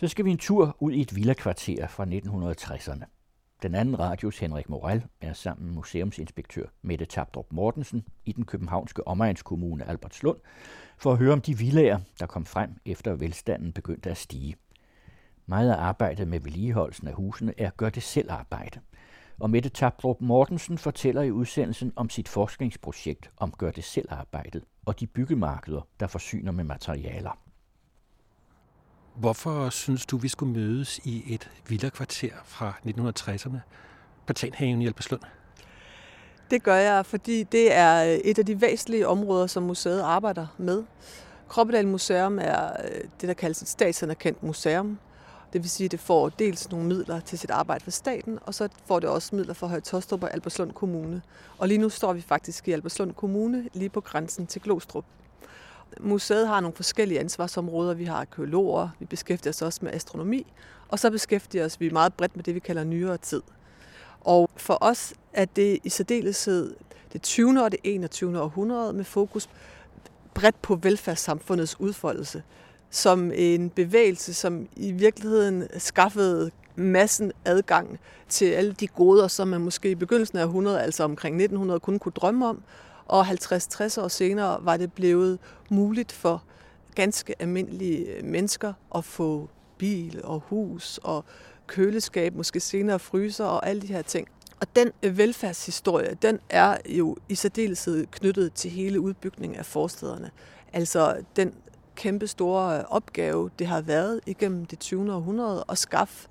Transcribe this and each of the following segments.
Så skal vi en tur ud i et villakvarter fra 1960'erne. Den anden radios Henrik Morel er sammen med museumsinspektør Mette Tabdrup Mortensen i den københavnske omegnskommune Albertslund for at høre om de villager, der kom frem efter velstanden begyndte at stige. Meget af arbejdet med vedligeholdelsen af husene er gør det selv arbejde. Og Mette Tabdrup Mortensen fortæller i udsendelsen om sit forskningsprojekt om gør det selv arbejdet og de byggemarkeder, der forsyner med materialer. Hvorfor synes du, vi skulle mødes i et villakvarter fra 1960'erne? Patanhaven i Alberslund? Det gør jeg, fordi det er et af de væsentlige områder, som museet arbejder med. Kroppedal Museum er øh, det, der kaldes et statsanerkendt museum. Det vil sige, at det får dels nogle midler til sit arbejde for staten, og så får det også midler for Høje Tostrup og Alberslund Kommune. Og lige nu står vi faktisk i Alberslund Kommune, lige på grænsen til Glostrup. Museet har nogle forskellige ansvarsområder. Vi har arkeologer, vi beskæftiger os også med astronomi, og så beskæftiger os vi meget bredt med det, vi kalder nyere tid. Og for os er det i særdeleshed det 20. og det 21. århundrede med fokus bredt på velfærdssamfundets udfoldelse som en bevægelse, som i virkeligheden skaffede massen adgang til alle de goder, som man måske i begyndelsen af 100, altså omkring 1900, kun kunne drømme om. Og 50-60 år senere var det blevet muligt for ganske almindelige øh, mennesker at få bil og hus og køleskab, måske senere fryser og alle de her ting. Og den øh, velfærdshistorie, den er jo i særdeleshed knyttet til hele udbygningen af forstederne. Altså den kæmpe store øh, opgave, det har været igennem det 20. århundrede at skaffe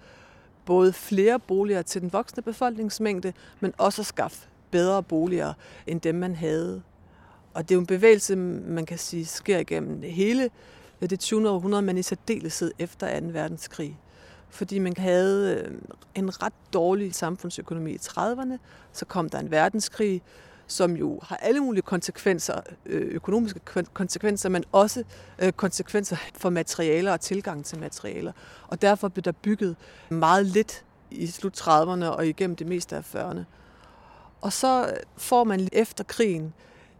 både flere boliger til den voksne befolkningsmængde, men også at skaffe bedre boliger end dem, man havde. Og det er jo en bevægelse, man kan sige, sker igennem hele det 20. århundrede, men i særdeleshed efter 2. verdenskrig. Fordi man havde øh, en ret dårlig samfundsøkonomi i 30'erne, så kom der en verdenskrig, som jo har alle mulige konsekvenser, øh, økonomiske konsekvenser, men også øh, konsekvenser for materialer og tilgang til materialer. Og derfor blev der bygget meget lidt i slut 30'erne og igennem det meste af 40'erne. Og så får man efter krigen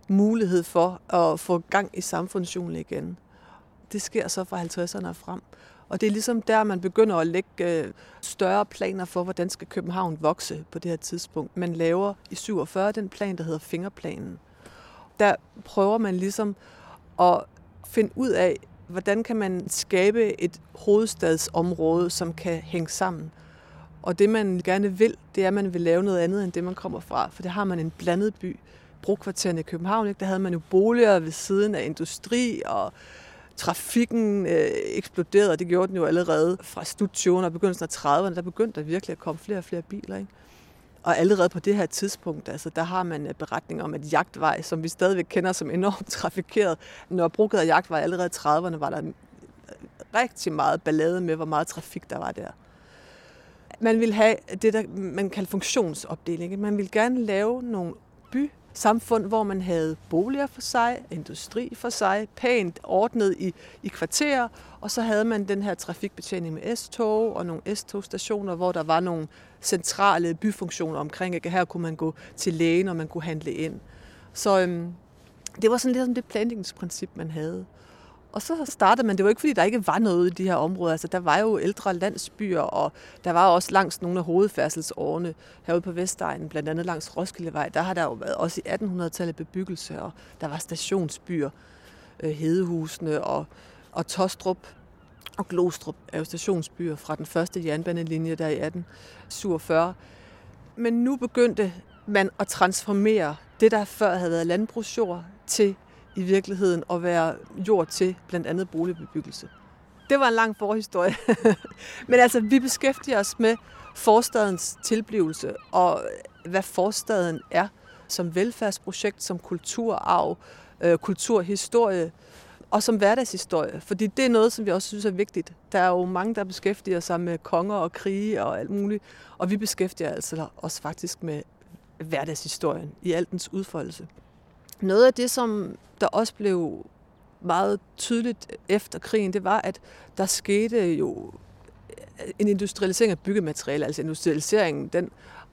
mulighed for at få gang i samfundshjulet igen. Det sker så fra 50'erne og frem. Og det er ligesom der, man begynder at lægge øh, større planer for, hvordan skal København vokse på det her tidspunkt. Man laver i 47 den plan, der hedder Fingerplanen. Der prøver man ligesom at finde ud af, hvordan kan man skabe et hovedstadsområde, som kan hænge sammen. Og det man gerne vil, det er, at man vil lave noget andet end det, man kommer fra. For det har man en blandet by. Brokvartererne i København, ikke? der havde man jo boliger ved siden af industri og trafikken øh, eksploderede, og det gjorde den jo allerede fra slut 20'erne og begyndelsen af 30'erne, der begyndte der virkelig at komme flere og flere biler. Ikke? Og allerede på det her tidspunkt, altså, der har man øh, beretninger om, at jagtvej, som vi stadigvæk kender som enormt trafikeret, når brugt af jagtvej allerede i 30'erne, var der øh, rigtig meget ballade med, hvor meget trafik der var der. Man vil have det, der man kalder funktionsopdeling. Man vil gerne lave nogle by samfund, hvor man havde boliger for sig, industri for sig, pænt ordnet i, i kvarterer, og så havde man den her trafikbetjening med S-tog og nogle S-togstationer, hvor der var nogle centrale byfunktioner omkring. Ikke? Her kunne man gå til lægen, og man kunne handle ind. Så øhm, det var sådan lidt som det planlægningsprincip, man havde. Og så startede man, det var ikke fordi, der ikke var noget i de her områder. Altså, der var jo ældre landsbyer, og der var også langs nogle af hovedfærdselsårene herude på Vestegnen, blandt andet langs Roskildevej. Der har der jo været også i 1800-tallet bebyggelse, og der var stationsbyer, øh, Hedehusene og, og Tostrup og Glostrup er jo stationsbyer fra den første jernbanelinje der i 1847. Men nu begyndte man at transformere det, der før havde været landbrugsjord, til i virkeligheden at være jord til blandt andet boligbebyggelse. Det var en lang forhistorie. Men altså, vi beskæftiger os med forstadens tilblivelse og øh, hvad forstaden er som velfærdsprojekt, som kulturarv, øh, kulturhistorie og som hverdagshistorie. Fordi det er noget, som vi også synes er vigtigt. Der er jo mange, der beskæftiger sig med konger og krige og alt muligt. Og vi beskæftiger altså os faktisk med hverdagshistorien i al dens udfoldelse. Noget af det, som der også blev meget tydeligt efter krigen, det var, at der skete jo øh, en industrialisering af byggematerialer. Altså industrialiseringen, den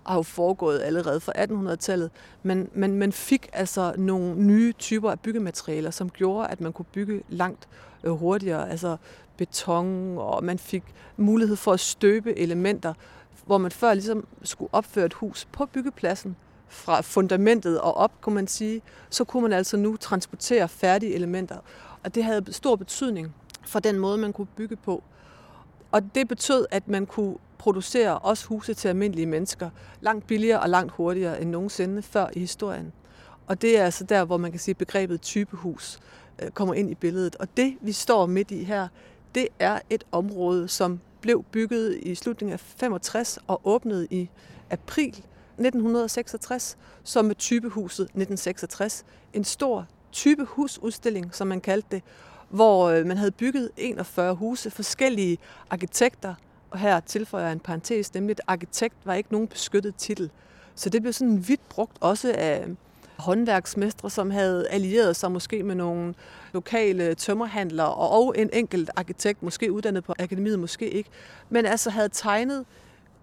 har jo foregået allerede fra 1800-tallet, men man, man fik altså nogle nye typer af byggematerialer, som gjorde, at man kunne bygge langt øh, hurtigere. Altså beton, og man fik mulighed for at støbe elementer, hvor man før ligesom skulle opføre et hus på byggepladsen, fra fundamentet og op, kunne man sige, så kunne man altså nu transportere færdige elementer. Og det havde stor betydning for den måde, man kunne bygge på. Og det betød, at man kunne producere også huse til almindelige mennesker langt billigere og langt hurtigere end nogensinde før i historien. Og det er altså der, hvor man kan sige, at begrebet typehus øh, kommer ind i billedet. Og det, vi står midt i her, det er et område, som blev bygget i slutningen af 65 og åbnet i april 1966 som typehuset 1966. En stor typehusudstilling, som man kaldte det, hvor øh, man havde bygget 41 huse, forskellige arkitekter, og her tilføjer jeg en parentes, nemlig at arkitekt var ikke nogen beskyttet titel. Så det blev sådan vidt brugt også af håndværksmestre, som havde allieret sig måske med nogle lokale tømmerhandlere og en enkelt arkitekt, måske uddannet på akademiet, måske ikke, men altså havde tegnet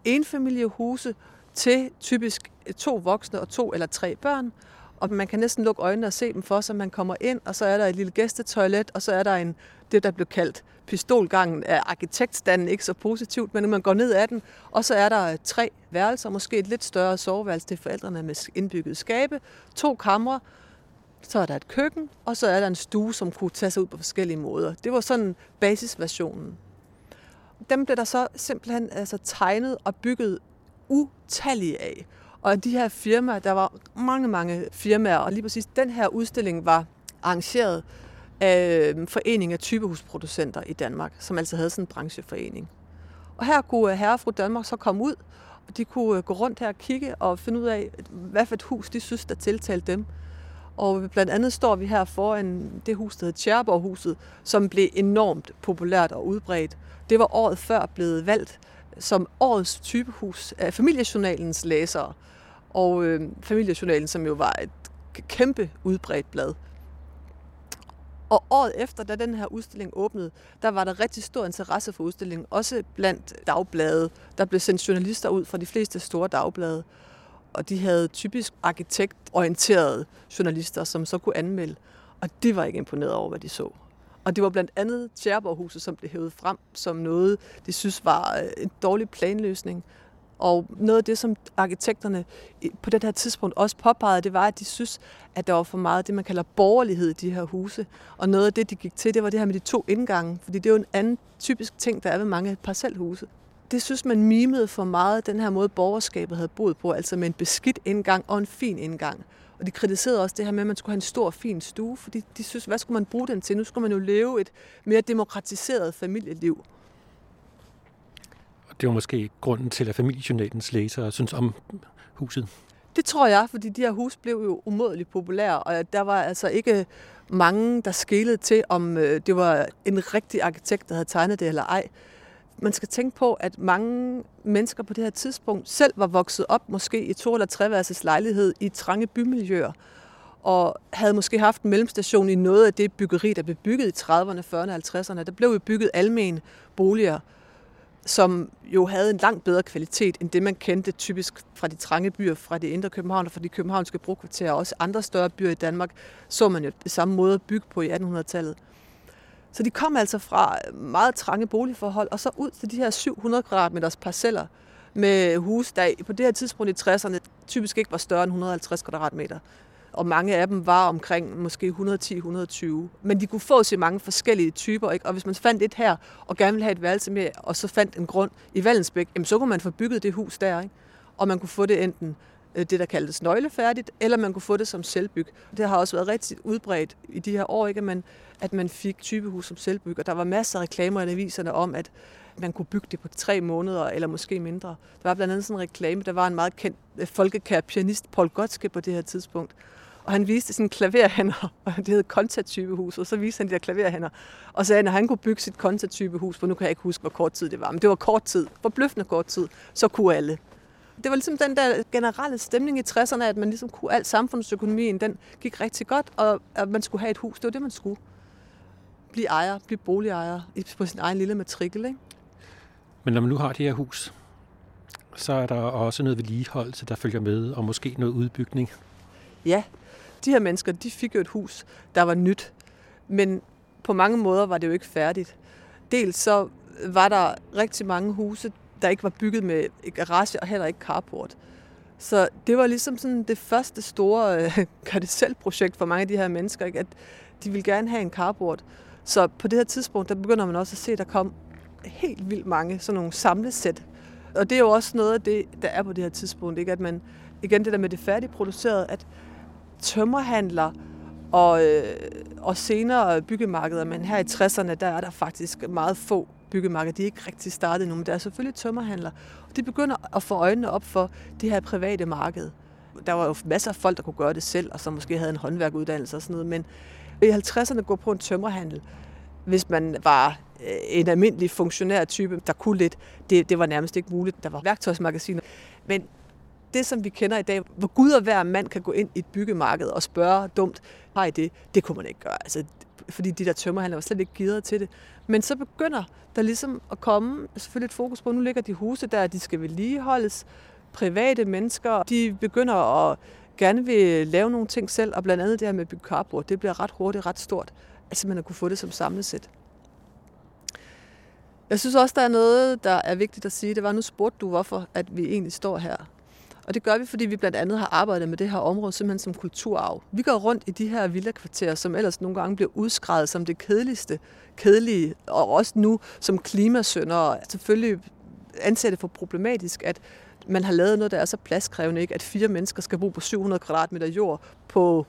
enfamiliehuse til typisk to voksne og to eller tre børn, og man kan næsten lukke øjnene og se dem for sig. Man kommer ind, og så er der et lille gæstetoilet, og så er der en, det, der blev kaldt pistolgangen af arkitektstanden, ikke så positivt, men man går ned ad den, og så er der tre værelser, måske et lidt større soveværelse til forældrene med indbygget skabe, to kamre, så er der et køkken, og så er der en stue, som kunne tage sig ud på forskellige måder. Det var sådan basisversionen. Dem blev der så simpelthen altså, tegnet og bygget utallige af. Og de her firmaer, der var mange, mange firmaer, og lige præcis den her udstilling var arrangeret af øhm, Foreningen af Typehusproducenter i Danmark, som altså havde sådan en brancheforening. Og her kunne øh, herre og fru Danmark så komme ud, og de kunne øh, gå rundt her og kigge og finde ud af, hvad for et hus de synes, der tiltalte dem. Og blandt andet står vi her foran det hus, der hedder Tjerborghuset, som blev enormt populært og udbredt. Det var året før blevet valgt som årets typehus af familiejournalens læsere. Og øh, familiejournalen, som jo var et kæmpe udbredt blad. Og året efter, da den her udstilling åbnede, der var der rigtig stor interesse for udstillingen, også blandt dagblade. Der blev sendt journalister ud fra de fleste store dagblade, og de havde typisk arkitektorienterede journalister, som så kunne anmelde. Og de var ikke imponeret over, hvad de så. Og det var blandt andet Tjærborghuset, som blev hævet frem som noget, de synes var øh, en dårlig planløsning. Og noget af det, som arkitekterne på det her tidspunkt også påpegede, det var, at de synes, at der var for meget det, man kalder borgerlighed i de her huse. Og noget af det, de gik til, det var det her med de to indgange. Fordi det er jo en anden typisk ting, der er ved mange parcelhuse. Det synes man mimede for meget den her måde, borgerskabet havde boet på, altså med en beskidt indgang og en fin indgang. Og de kritiserede også det her med, at man skulle have en stor, fin stue, fordi de synes, hvad skulle man bruge den til? Nu skulle man jo leve et mere demokratiseret familieliv. Og det var måske grunden til, at familiejournalens læsere synes om huset? Det tror jeg, fordi de her hus blev jo umådeligt populære, og der var altså ikke mange, der skælede til, om øh, det var en rigtig arkitekt, der havde tegnet det eller ej man skal tænke på, at mange mennesker på det her tidspunkt selv var vokset op måske i to- eller treværelses lejlighed i trange bymiljøer, og havde måske haft en mellemstation i noget af det byggeri, der blev bygget i 30'erne, 40'erne og 50'erne. Der blev jo bygget almen boliger, som jo havde en langt bedre kvalitet end det, man kendte typisk fra de trange byer, fra de indre København og fra de københavnske brokvarterer, og også andre større byer i Danmark, så man jo det samme måde at bygge på i 1800-tallet. Så de kom altså fra meget trange boligforhold, og så ud til de her 700 kvadratmeters parceller med hus, der på det her tidspunkt i 60'erne typisk ikke var større end 150 kvadratmeter. Og mange af dem var omkring måske 110-120. Men de kunne få sig mange forskellige typer. Ikke? Og hvis man fandt et her, og gerne ville have et værelse med, og så fandt en grund i Vallensbæk, jamen, så kunne man få bygget det hus der. Ikke? Og man kunne få det enten Øh, det, der kaldtes nøglefærdigt, eller man kunne få det som selvbyg. Det har også været rigtig udbredt i de her år, ikke? At, man, at man fik typehus som selvbyg, og der var masser af reklamer i aviserne om, at man kunne bygge det på tre måneder, eller måske mindre. Der var blandt andet sådan en reklame, der var en meget kendt øh, folkekær pianist, Paul Gottske, på det her tidspunkt. Og han viste sine klaverhænder, og det hed kontatypehus, og så viste han de der klaverhænder, og sagde, at når han kunne bygge sit kontatypehus, for nu kan jeg ikke huske, hvor kort tid det var, men det var kort tid, forbløffende kort tid, så kunne alle. Det var ligesom den der generelle stemning i 60'erne, at man ligesom kunne alt samfundsøkonomien, den gik rigtig godt, og at man skulle have et hus. Det var det, man skulle. Blive ejer, blive boligejer på sin egen lille matrikel. Ikke? Men når man nu har det her hus, så er der også noget vedligeholdelse, der følger med, og måske noget udbygning. Ja, de her mennesker, de fik jo et hus, der var nyt. Men på mange måder var det jo ikke færdigt. dels så var der rigtig mange huse, der ikke var bygget med garage og heller ikke carport. Så det var ligesom sådan det første store øh, gør det selv projekt for mange af de her mennesker, ikke? at de ville gerne have en carport. Så på det her tidspunkt, der begynder man også at se, at der kom helt vildt mange sådan nogle samlesæt. Og det er jo også noget af det, der er på det her tidspunkt, ikke? at man, igen det der med det færdigproducerede, at tømmerhandler og, øh, og senere byggemarkeder, men her i 60'erne, der er der faktisk meget få byggemarked, De er ikke rigtig startet nu, men der er selvfølgelig tømmerhandler. Og de begynder at få øjnene op for det her private marked. Der var jo masser af folk, der kunne gøre det selv, og som måske havde en håndværkuddannelse og sådan noget, men i 50'erne gå på en tømmerhandel, hvis man var øh, en almindelig funktionærtype, der kunne lidt, det, det var nærmest ikke muligt. Der var værktøjsmagasiner. Men det, som vi kender i dag, hvor Gud og hver mand kan gå ind i et byggemarked og spørge dumt, har I det? Det kunne man ikke gøre. Altså, fordi de der tømmerhandler var slet ikke givet til det. Men så begynder der ligesom at komme selvfølgelig et fokus på, nu ligger de huse der, de skal vedligeholdes. Private mennesker, de begynder at gerne vil lave nogle ting selv, og blandt andet det her med bygge det bliver ret hurtigt, ret stort, at simpelthen kunne få det som samlesæt. Jeg synes også, der er noget, der er vigtigt at sige. Det var, nu spurgte du, hvorfor at vi egentlig står her. Og det gør vi, fordi vi blandt andet har arbejdet med det her område simpelthen som kulturarv. Vi går rundt i de her villakvarterer, som ellers nogle gange bliver udskrevet som det kedeligste, kedelige, og også nu som klimasønder, og selvfølgelig anser det for problematisk, at man har lavet noget, der er så pladskrævende, ikke? at fire mennesker skal bo på 700 kvadratmeter jord på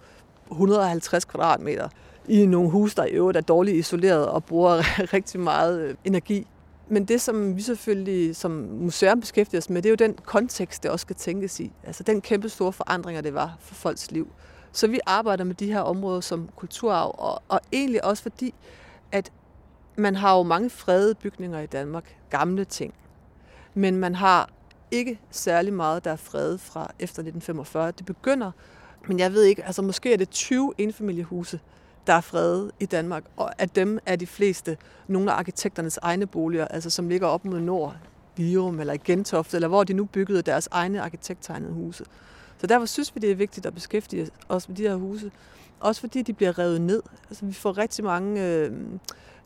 150 kvadratmeter i nogle huse, der i øvrigt er dårligt isoleret og bruger rigtig meget øh, energi. Men det, som vi selvfølgelig som museum beskæftiger os med, det er jo den kontekst, det også skal tænkes i. Altså den kæmpe store forandringer, det var for folks liv. Så vi arbejder med de her områder som kulturarv, og, og egentlig også fordi, at man har jo mange fredede bygninger i Danmark, gamle ting. Men man har ikke særlig meget, der er fredet fra efter 1945. Det begynder, men jeg ved ikke, altså måske er det 20 enfamiliehuse, der er fredet i Danmark, og af dem er de fleste nogle af arkitekternes egne boliger, altså som ligger op mod nord, Virum eller Gentofte, eller hvor de nu byggede deres egne arkitekttegnede huse. Så derfor synes vi, det er vigtigt at beskæftige os med de her huse. Også fordi de bliver revet ned. Altså, vi får rigtig mange øh,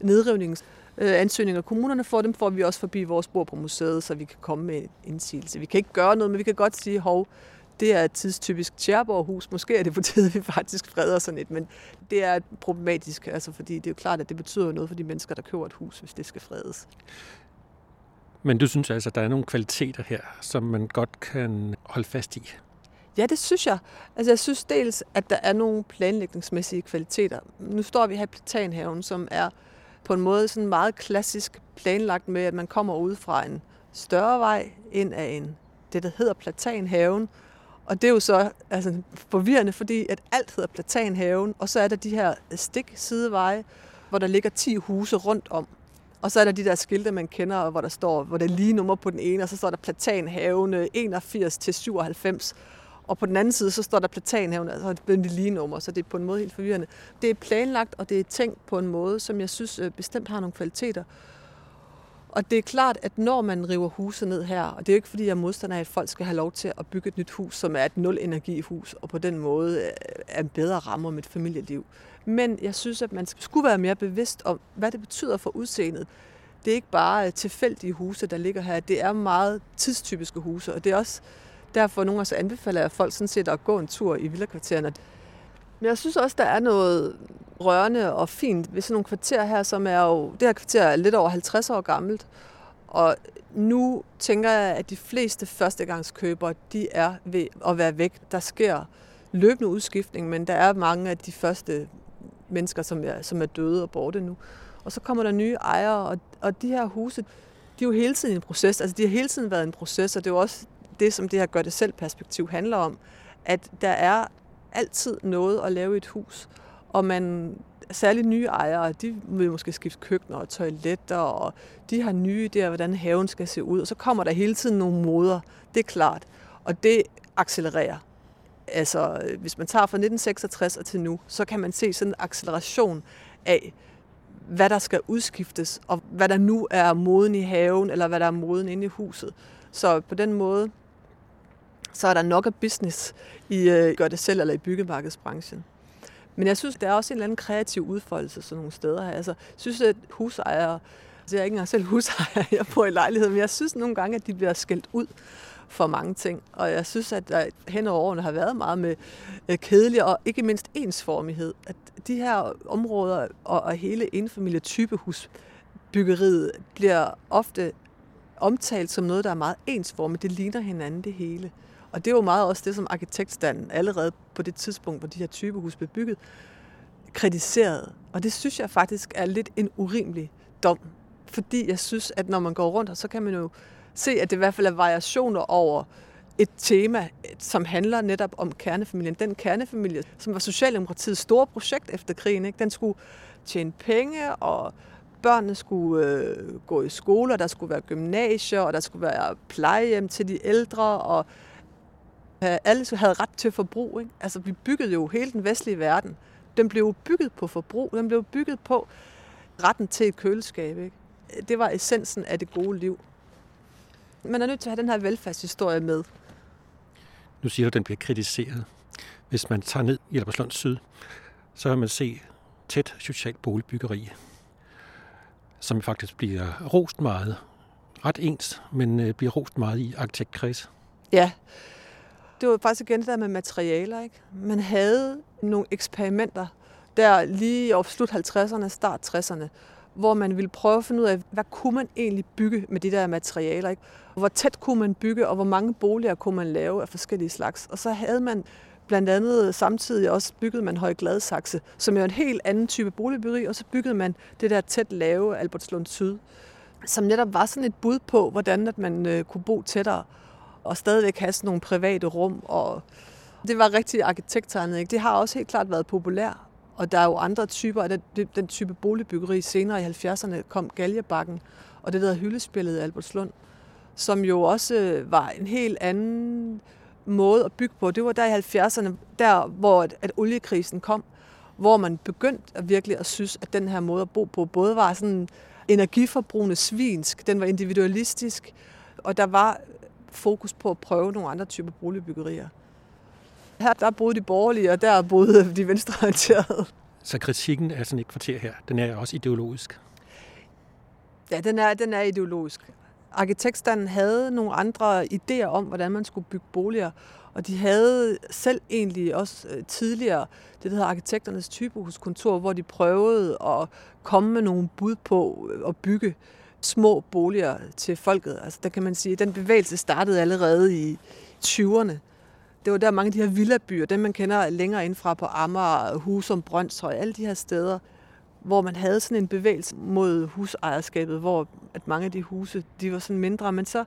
nedrivningsansøgninger. Øh, Kommunerne får dem, får vi også forbi vores bord på museet, så vi kan komme med en indsigelse. Vi kan ikke gøre noget, men vi kan godt sige, hov, det er et tidstypisk Tjærborg-hus. Måske er det på tide, vi faktisk freder sådan et, men det er problematisk, altså, fordi det er jo klart, at det betyder noget for de mennesker, der køber et hus, hvis det skal fredes. Men du synes altså, at der er nogle kvaliteter her, som man godt kan holde fast i? Ja, det synes jeg. Altså, jeg synes dels, at der er nogle planlægningsmæssige kvaliteter. Nu står vi her i Platanhaven, som er på en måde sådan meget klassisk planlagt med, at man kommer ud fra en større vej ind af en, det der hedder Platanhaven, og det er jo så altså, forvirrende, fordi at alt hedder Platanhaven, og så er der de her stik-sideveje, hvor der ligger 10 huse rundt om. Og så er der de der skilte, man kender, hvor der står, hvor der er lige nummer på den ene, og så står der Platanhaven øh, 81 til 97. Og på den anden side, så står der Platanhaven, altså det lige nummer, så det er på en måde helt forvirrende. Det er planlagt, og det er tænkt på en måde, som jeg synes øh, bestemt har nogle kvaliteter. Og det er klart, at når man river huse ned her, og det er jo ikke fordi, jeg er modstander af, at folk skal have lov til at bygge et nyt hus, som er et nul-energihus, og på den måde øh, er en bedre ramme om et familieliv. Men jeg synes, at man skulle være mere bevidst om, hvad det betyder for udseendet. Det er ikke bare øh, tilfældige huse, der ligger her. Det er meget tidstypiske huse, og det er også derfor, nogle gange anbefaler at folk sådan set at gå en tur i villakvartererne. Men jeg synes også, der er noget rørende og fint ved sådan nogle kvarterer her, som er jo, det her kvarter er lidt over 50 år gammelt. Og nu tænker jeg, at de fleste førstegangskøbere, de er ved at være væk. Der sker løbende udskiftning, men der er mange af de første mennesker, som er, som er døde og borte nu. Og så kommer der nye ejere, og, og de her huse, de er jo hele tiden en proces. Altså, de har hele tiden været en proces, og det er jo også det, som det her gør det selv perspektiv handler om, at der er altid noget at lave i et hus. Og man, særligt nye ejere, de vil måske skifte køkkener og toiletter, og de har nye idéer, hvordan haven skal se ud. Og så kommer der hele tiden nogle moder, det er klart. Og det accelererer. Altså, hvis man tager fra 1966 og til nu, så kan man se sådan en acceleration af, hvad der skal udskiftes, og hvad der nu er moden i haven, eller hvad der er moden inde i huset. Så på den måde, så er der nok af business i øh, gør det selv eller i byggemarkedsbranchen. Men jeg synes, der er også en eller anden kreativ udfoldelse sådan nogle steder her. Altså, jeg synes, at husejere altså jeg er ikke engang selv husejer, jeg bor i lejlighed, men jeg synes nogle gange, at de bliver skældt ud for mange ting. Og jeg synes, at der hen over årene har været meget med øh, kedelig og ikke mindst ensformighed. At de her områder og, og hele enfamilietybehusbyggeriet bliver ofte omtalt som noget, der er meget ensformigt. Det ligner hinanden det hele. Og det er jo meget også det, som arkitektstanden allerede på det tidspunkt, hvor de her typehus blev bygget, kritiserede. Og det synes jeg faktisk er lidt en urimelig dom. Fordi jeg synes, at når man går rundt her, så kan man jo se, at det i hvert fald er variationer over et tema, som handler netop om kernefamilien. Den kernefamilie, som var Socialdemokratiets store projekt efter krigen, ikke? den skulle tjene penge, og børnene skulle øh, gå i skole, og der skulle være gymnasier, og der skulle være plejehjem til de ældre, og alle havde ret til forbrug. Ikke? Altså, vi byggede jo hele den vestlige verden. Den blev bygget på forbrug. Den blev bygget på retten til et køleskab. Ikke? Det var essensen af det gode liv. Man er nødt til at have den her velfærdshistorie med. Nu siger du, at den bliver kritiseret. Hvis man tager ned i Albertslund Syd, så vil man se tæt socialt boligbyggeri, som faktisk bliver rost meget. Ret ens, men øh, bliver rost meget i arkitektkreds. Ja, det var faktisk igen det der med materialer. Ikke? Man havde nogle eksperimenter der lige i slut 50'erne, start 60'erne, hvor man ville prøve at finde ud af, hvad kunne man egentlig bygge med de der materialer. Ikke? Hvor tæt kunne man bygge, og hvor mange boliger kunne man lave af forskellige slags. Og så havde man blandt andet samtidig også bygget man Høje Gladsaxe, som er en helt anden type boligbyggeri, og så byggede man det der tæt lave Albertslund Syd, som netop var sådan et bud på, hvordan at man øh, kunne bo tættere og stadigvæk have sådan nogle private rum. Og det var rigtig arkitekttegnet. Ikke? Det har også helt klart været populært. Og der er jo andre typer af den, den type boligbyggeri. Senere i 70'erne kom Galjebakken og det der hyldespillet i Albertslund, som jo også øh, var en helt anden måde at bygge på. Det var der i 70'erne, der hvor at, at oliekrisen kom, hvor man begyndte at virkelig at synes, at den her måde at bo på både var sådan energiforbrugende svinsk, den var individualistisk, og der var fokus på at prøve nogle andre typer boligbyggerier. Her der boede de borgerlige, og der boede de venstreorienterede. Så kritikken af sådan et kvarter her, den er også ideologisk? Ja, den er, den er ideologisk. Arkitektstanden havde nogle andre idéer om, hvordan man skulle bygge boliger, og de havde selv egentlig også øh, tidligere det, der hedder arkitekternes typehuskontor, hvor de prøvede at komme med nogle bud på øh, at bygge små boliger til folket. Altså, der kan man sige, at den bevægelse startede allerede i 20'erne. Det var der mange af de her villabyer, dem man kender længere indfra på Amager, Husum, Brøndshøj, alle de her steder, hvor man havde sådan en bevægelse mod husejerskabet, hvor at mange af de huse, de var sådan mindre, men så,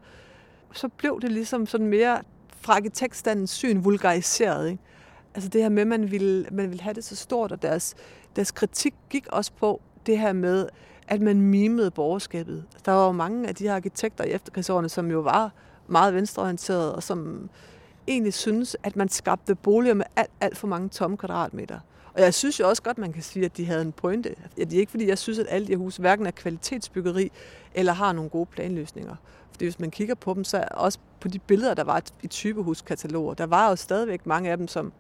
så blev det ligesom sådan mere fra arkitektstandens syn vulgariseret. Ikke? Altså det her med, at man ville, man ville have det så stort, og deres, deres kritik gik også på det her med, at man mimede borgerskabet. Der var jo mange af de her arkitekter i efterkrigsårene, som jo var meget venstreorienterede, og som egentlig synes, at man skabte boliger med alt, alt for mange tomme kvadratmeter. Og jeg synes jo også godt, man kan sige, at de havde en pointe. Det er ikke fordi, jeg synes, at alle de her huse hverken er kvalitetsbyggeri eller har nogle gode planløsninger. Fordi hvis man kigger på dem, så også på de billeder, der var i typehuskataloger, der var jo stadigvæk mange af dem, som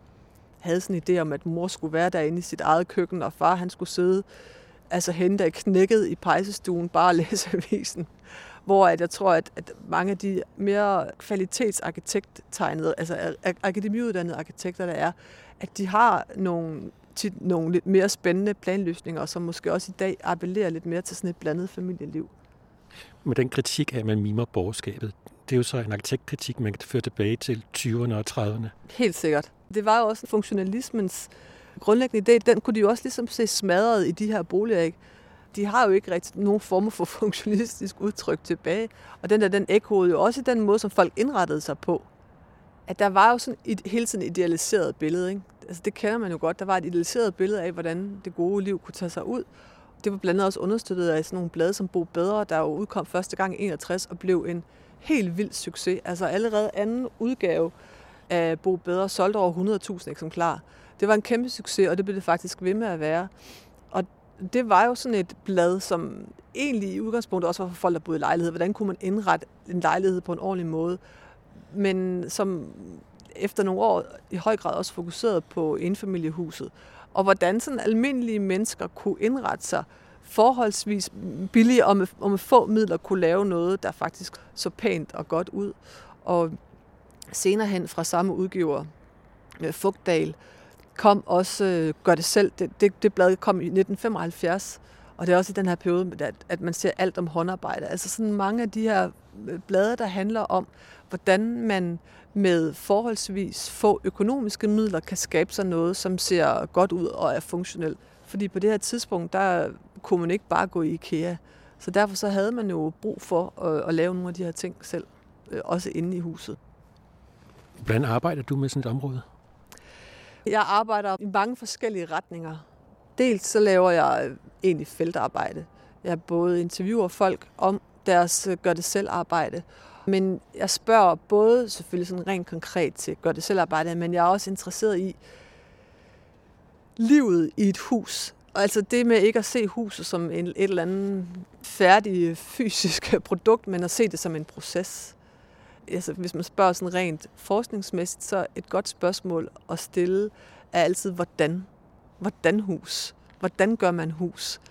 havde sådan en idé om, at mor skulle være derinde i sit eget køkken, og far han skulle sidde altså hende, der er knækket i pejsestuen, bare læse avisen. Hvor at jeg tror, at, at mange af de mere kvalitetsarkitekttegnede, altså akademiuddannede arkitekter, der er, at de har nogle, tit nogle lidt mere spændende planløsninger, som måske også i dag appellerer lidt mere til sådan et blandet familieliv. Men den kritik af, at man mimer borgerskabet, det er jo så en arkitektkritik, man kan føre tilbage til 20'erne og 30'erne. Helt sikkert. Det var jo også funktionalismens grundlæggende idé, den kunne de jo også ligesom se smadret i de her boliger, ikke? De har jo ikke rigtig nogen form for funktionalistisk udtryk tilbage. Og den der, den ekkoede jo også i den måde, som folk indrettede sig på. At der var jo sådan et hele tiden idealiseret billede, ikke? Altså det kender man jo godt. Der var et idealiseret billede af, hvordan det gode liv kunne tage sig ud. Det var blandt andet også understøttet af sådan nogle blade som Bo Bedre, der jo udkom første gang i 61 og blev en helt vild succes. Altså allerede anden udgave af Bo Bedre solgte over 100.000 eksemplarer. Det var en kæmpe succes, og det blev det faktisk ved med at være. Og det var jo sådan et blad, som egentlig i udgangspunktet også var for folk, der boede i lejlighed. Hvordan kunne man indrette en lejlighed på en ordentlig måde? Men som efter nogle år i høj grad også fokuseret på enfamiliehuset. Og hvordan sådan almindelige mennesker kunne indrette sig forholdsvis billigt og med, og med få midler kunne lave noget, der faktisk så pænt og godt ud. Og senere hen fra samme udgiver, øh, Fugtdal, kom også øh, Gør det selv. Det, det, det blad kom i 1975, og det er også i den her periode, at, at man ser alt om håndarbejde. Altså sådan mange af de her øh, blade, der handler om, hvordan man med forholdsvis få økonomiske midler kan skabe sig noget, som ser godt ud og er funktionelt. Fordi på det her tidspunkt, der kunne man ikke bare gå i IKEA. Så derfor så havde man jo brug for at, at lave nogle af de her ting selv, øh, også inde i huset. Hvordan arbejder du med sådan et område? Jeg arbejder i mange forskellige retninger. Dels så laver jeg øh, egentlig feltarbejde. Jeg både interviewer folk om deres øh, gør det selv arbejde, men jeg spørger både selvfølgelig sådan rent konkret til gør det selv arbejde, men jeg er også interesseret i livet i et hus. Altså det med ikke at se huset som en, et eller andet færdigt fysisk produkt, men at se det som en proces. Altså, hvis man spørger sådan rent forskningsmæssigt, så et godt spørgsmål at stille er altid, hvordan? Hvordan hus? Hvordan gør man hus?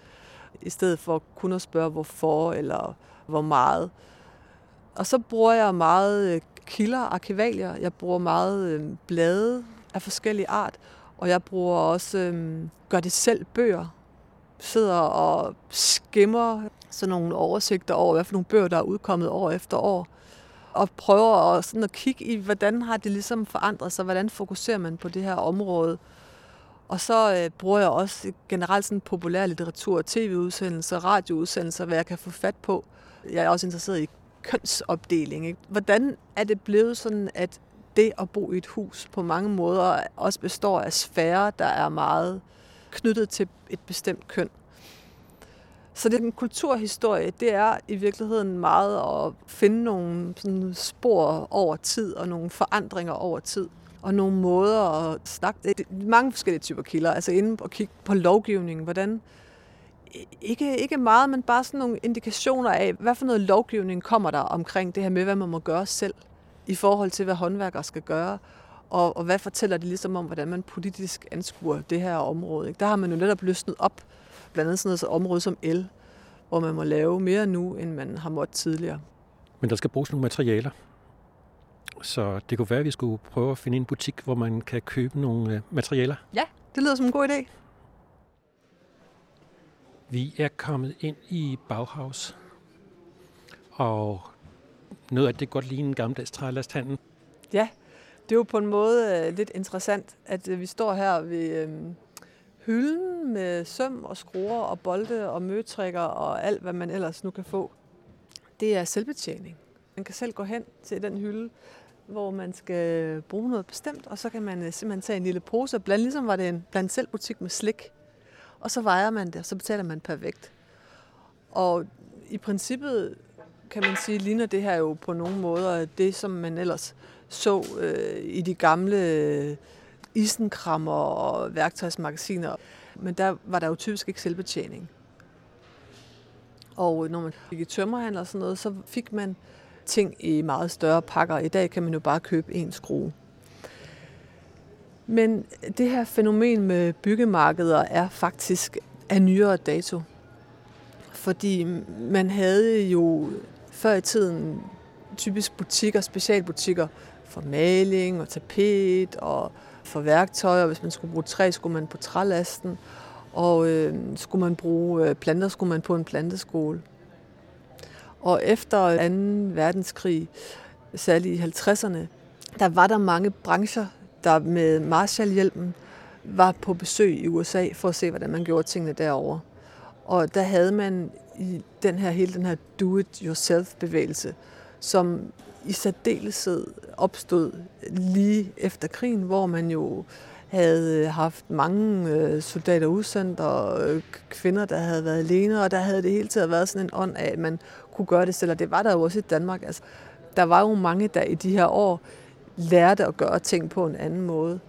I stedet for kun at spørge, hvorfor eller hvor meget. Og så bruger jeg meget øh, kilder, arkivalier. Jeg bruger meget øh, blade af forskellige art. Og jeg bruger også øh, gør det selv bøger. Sidder og skimmer sådan nogle oversigter over, hvad for nogle bøger, der er udkommet år efter år. Og prøver at, sådan at kigge i, hvordan har det ligesom forandret sig, hvordan fokuserer man på det her område. Og så øh, bruger jeg også generelt sådan populær litteratur, tv-udsendelser, radioudsendelser, hvad jeg kan få fat på. Jeg er også interesseret i kønsopdeling. Ikke? Hvordan er det blevet sådan, at det at bo i et hus på mange måder også består af sfære, der er meget knyttet til et bestemt køn? Så det den kulturhistorie, det er i virkeligheden meget at finde nogle sådan spor over tid og nogle forandringer over tid og nogle måder at snakke. Det er mange forskellige typer kilder. Altså inden og kigge på lovgivningen, hvordan ikke, ikke meget, men bare sådan nogle indikationer af, hvad for noget lovgivning kommer der omkring det her med, hvad man må gøre selv i forhold til, hvad håndværkere skal gøre. Og, og hvad fortæller det ligesom om, hvordan man politisk anskuer det her område. Ikke? Der har man jo netop løsnet op, blandt andet sådan noget så område som el, hvor man må lave mere nu, end man har måttet tidligere. Men der skal bruges nogle materialer. Så det kunne være, at vi skulle prøve at finde en butik, hvor man kan købe nogle øh, materialer. Ja, det lyder som en god idé. Vi er kommet ind i Bauhaus, og noget af det godt lige en gammeldags trælasthandel. Ja, det er jo på en måde uh, lidt interessant, at uh, vi står her ved um, hylden med søm og skruer og bolde og møtrikker og alt, hvad man ellers nu kan få. Det er selvbetjening. Man kan selv gå hen til den hylde, hvor man skal bruge noget bestemt, og så kan man uh, simpelthen tage en lille pose og blande, ligesom var det en blandt selv butik med slik og så vejer man det, og så betaler man per vægt. Og i princippet kan man sige, ligner det her jo på nogle måder det, som man ellers så øh, i de gamle øh, isenkrammer og værktøjsmagasiner. Men der var der jo typisk ikke selvbetjening. Og når man gik i tømmerhandel og sådan noget, så fik man ting i meget større pakker. I dag kan man jo bare købe en skrue. Men det her fænomen med byggemarkeder er faktisk af nyere dato. Fordi man havde jo før i tiden typisk butikker, specialbutikker for maling og tapet og for værktøj, og hvis man skulle bruge træ, skulle man på trælasten, og øh, skulle man bruge øh, planter, skulle man på en planteskole. Og efter 2. verdenskrig, særligt i 50'erne, der var der mange brancher, der med Marshallhjælpen var på besøg i USA for at se, hvordan man gjorde tingene derovre. Og der havde man i den her, hele den her do-it-yourself-bevægelse, som i særdeleshed opstod lige efter krigen, hvor man jo havde øh, haft mange øh, soldater udsendt og øh, kvinder, der havde været alene, og der havde det hele tiden været sådan en ånd af, at man kunne gøre det selv, og det var der jo også i Danmark. Altså, der var jo mange, der i de her år lærte at gøre ting på en anden måde.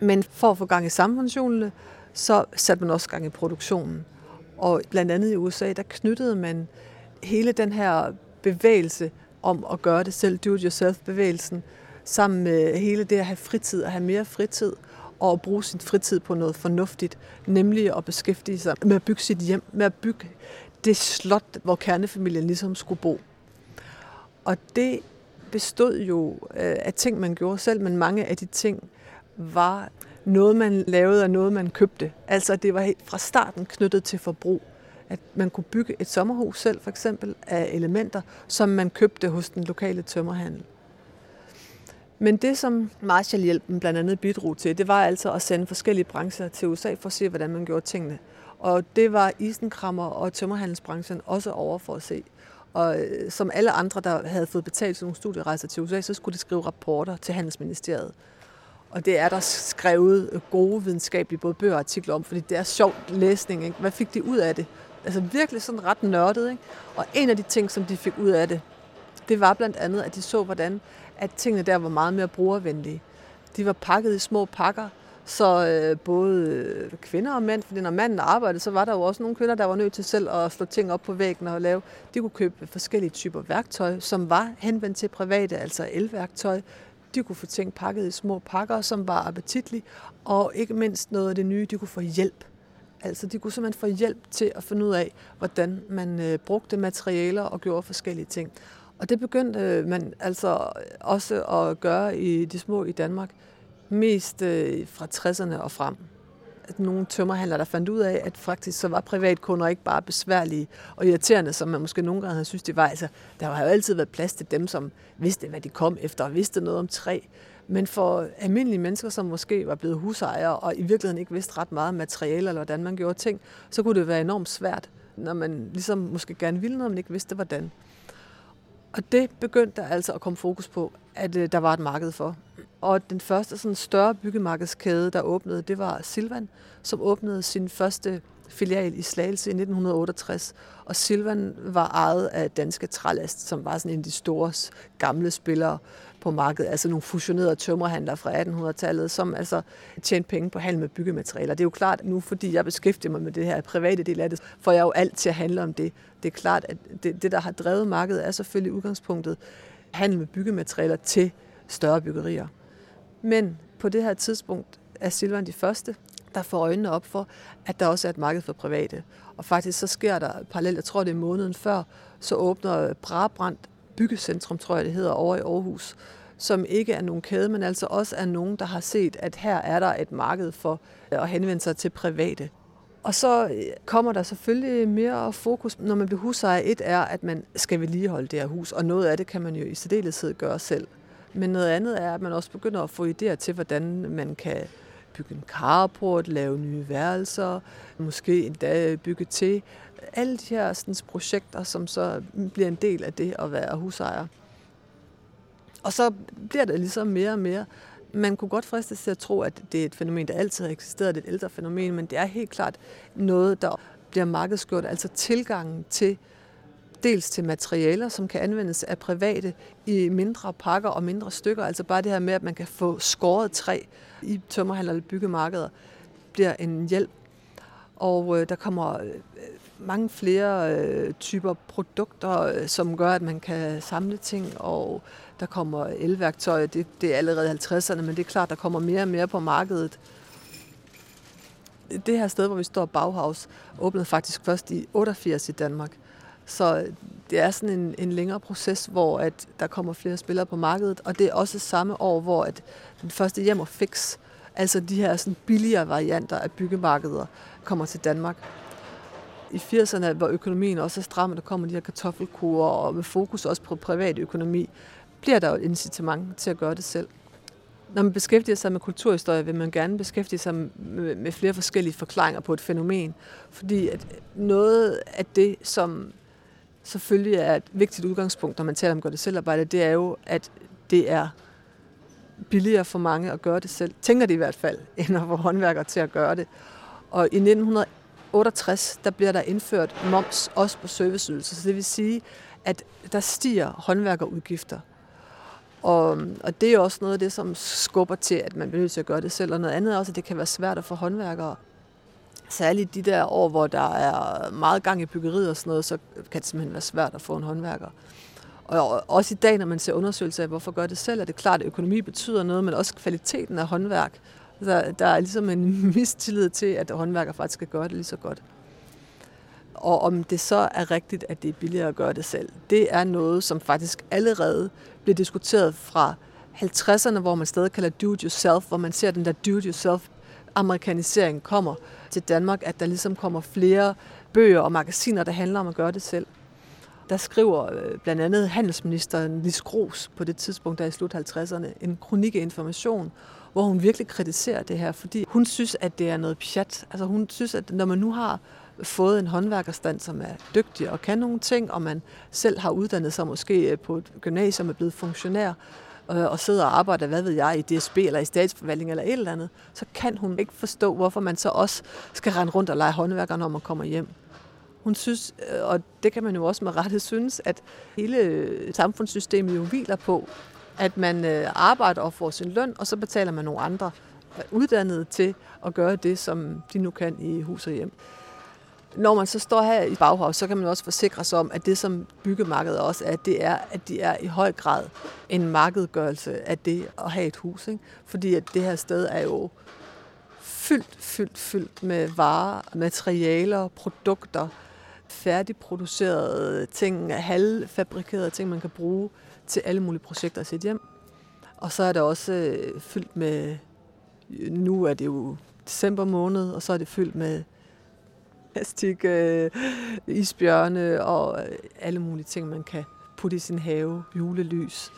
Men for at få gang i samfundsjulene, så satte man også gang i produktionen. Og blandt andet i USA, der knyttede man hele den her bevægelse om at gøre det selv, do-it-yourself-bevægelsen, sammen med hele det at have fritid og have mere fritid, og at bruge sin fritid på noget fornuftigt, nemlig at beskæftige sig med at bygge sit hjem, med at bygge det slot, hvor kernefamilien ligesom skulle bo. Og det bestod jo øh, af ting, man gjorde selv, men mange af de ting var noget, man lavede og noget, man købte. Altså det var fra starten knyttet til forbrug. At man kunne bygge et sommerhus selv, for eksempel, af elementer, som man købte hos den lokale tømmerhandel. Men det, som Marshallhjælpen blandt andet bidrog til, det var altså at sende forskellige brancher til USA for at se, hvordan man gjorde tingene. Og det var isenkrammer og tømmerhandelsbranchen også over for at se. Og øh, som alle andre, der havde fået betalt til nogle studierejser til USA, så skulle de skrive rapporter til Handelsministeriet. Og det er der skrevet gode videnskabelige både bøger og artikler om, fordi det er sjov læsning. Ikke? Hvad fik de ud af det? Altså virkelig sådan ret nørdet. Ikke? Og en af de ting, som de fik ud af det, det var blandt andet, at de så, hvordan at tingene der var meget mere brugervenlige. De var pakket i små pakker, så øh, både øh, kvinder og mænd, fordi når manden arbejdede, så var der jo også nogle kvinder, der var nødt til selv at slå ting op på væggen og lave. De kunne købe forskellige typer værktøj, som var henvendt til private, altså elværktøj. De kunne få ting pakket i små pakker, som var appetitlige, og ikke mindst noget af det nye, de kunne få hjælp. Altså de kunne simpelthen få hjælp til at finde ud af, hvordan man øh, brugte materialer og gjorde forskellige ting. Og det begyndte øh, man altså også at gøre i de små i Danmark mest øh, fra 60'erne og frem. At nogle tømmerhandlere, der fandt ud af, at faktisk så var privatkunder ikke bare besværlige og irriterende, som man måske nogle gange havde synes, det var. Altså, der har jo altid været plads til dem, som vidste, hvad de kom efter og vidste noget om træ. Men for almindelige mennesker, som måske var blevet husejere og i virkeligheden ikke vidste ret meget om materiale eller hvordan man gjorde ting, så kunne det være enormt svært, når man ligesom måske gerne ville noget, men ikke vidste hvordan. Og det begyndte der altså at komme fokus på, at øh, der var et marked for. Og den første sådan større byggemarkedskæde, der åbnede, det var Silvan, som åbnede sin første filial i Slagelse i 1968. Og Silvan var ejet af Danske Trælast, som var sådan en af de store gamle spillere på markedet. Altså nogle fusionerede tømmerhandlere fra 1800-tallet, som altså tjente penge på handel med byggematerialer. Det er jo klart, nu fordi jeg beskæftiger mig med det her private del af det, får jeg jo alt til at handle om det. Det er klart, at det, det der har drevet markedet, er selvfølgelig udgangspunktet handel med byggematerialer til større byggerier. Men på det her tidspunkt er Silvan de første, der får øjnene op for, at der også er et marked for private. Og faktisk så sker der parallelt, jeg tror det er måneden før, så åbner Brabrand Byggecentrum, tror jeg det hedder, over i Aarhus, som ikke er nogen kæde, men altså også er nogen, der har set, at her er der et marked for øh, at henvende sig til private. Og så øh, kommer der selvfølgelig mere fokus, når man bliver husejer. Et er, at man skal vedligeholde det her hus, og noget af det kan man jo i særdeleshed gøre selv. Men noget andet er, at man også begynder at få idéer til, hvordan man kan bygge en carport, lave nye værelser, måske endda bygge til. Alle de her sådan, projekter, som så bliver en del af det at være husejer. Og så bliver det ligesom mere og mere. Man kunne godt fristes til at tro, at det er et fænomen, der altid har eksisteret, det er et ældre fænomen, men det er helt klart noget, der bliver markedsgjort, altså tilgangen til dels til materialer, som kan anvendes af private i mindre pakker og mindre stykker. Altså bare det her med, at man kan få skåret træ i tømmerhandler eller byggemarkeder, bliver en hjælp. Og øh, der kommer øh, mange flere øh, typer produkter, øh, som gør, at man kan samle ting, og der kommer elværktøj. Det, det er allerede 50'erne, men det er klart, der kommer mere og mere på markedet. Det her sted, hvor vi står, Bauhaus, åbnede faktisk først i 88 i Danmark. Så det er sådan en, en længere proces, hvor at der kommer flere spillere på markedet, og det er også samme år, hvor at den første hjem og fix, altså de her sådan billigere varianter af byggemarkeder, kommer til Danmark. I 80'erne, hvor økonomien også er stram, og der kommer de her kartoffelkurer, og med fokus også på privat økonomi, bliver der jo et incitament til at gøre det selv. Når man beskæftiger sig med kulturhistorie, vil man gerne beskæftige sig med flere forskellige forklaringer på et fænomen. Fordi at noget af det, som selvfølgelig er et vigtigt udgangspunkt, når man taler om gør det selvarbejde, det er jo, at det er billigere for mange at gøre det selv. Tænker de i hvert fald, end at få håndværkere til at gøre det. Og i 1968, der bliver der indført moms også på serviceydelser. Så det vil sige, at der stiger håndværkerudgifter. Og, og det er også noget af det, som skubber til, at man bliver nødt til at gøre det selv. Og noget andet er også, at det kan være svært at få håndværkere Særligt de der år, hvor der er meget gang i byggeriet og sådan noget, så kan det simpelthen være svært at få en håndværker. Og også i dag, når man ser undersøgelser af, hvorfor gør det selv, er det klart, at økonomi betyder noget, men også kvaliteten af håndværk Så der er ligesom en mistillid til, at håndværker faktisk skal gøre det lige så godt. Og om det så er rigtigt, at det er billigere at gøre det selv, det er noget, som faktisk allerede bliver diskuteret fra 50'erne, hvor man stadig kalder do-it-yourself, hvor man ser den der do-it-yourself amerikanisering kommer til Danmark, at der ligesom kommer flere bøger og magasiner, der handler om at gøre det selv. Der skriver øh, blandt andet handelsministeren Lis Gros på det tidspunkt, der i slut 50'erne, en kronik information, hvor hun virkelig kritiserer det her, fordi hun synes, at det er noget pjat. Altså hun synes, at når man nu har fået en håndværkerstand, som er dygtig og kan nogle ting, og man selv har uddannet sig måske øh, på et gymnasium og er blevet funktionær, Øh, og sidder og arbejder, hvad ved jeg, i DSB eller i statsforvaltning eller et eller andet, så kan hun ikke forstå, hvorfor man så også skal rende rundt og lege håndværker, når man kommer hjem. Hun synes, øh, og det kan man jo også med rette synes, at hele samfundssystemet jo hviler på, at man øh, arbejder og får sin løn, og så betaler man nogle andre uddannede til at gøre det, som de nu kan i hus og hjem. Når man så står her i Bauhaus, så kan man også forsikre sig om, at det, som byggemarkedet også er, det er, at de er i høj grad en markedgørelse af det at have et hus. Ikke? Fordi at det her sted er jo fyldt, fyldt, fyldt med varer, materialer, produkter, færdigproducerede ting, halvfabrikerede ting, man kan bruge til alle mulige projekter i sit hjem. Og så er det også øh, fyldt med, nu er det jo december måned, og så er det fyldt med plastik, øh, isbjørne og øh, alle mulige ting, man kan putte i sin have, julelys.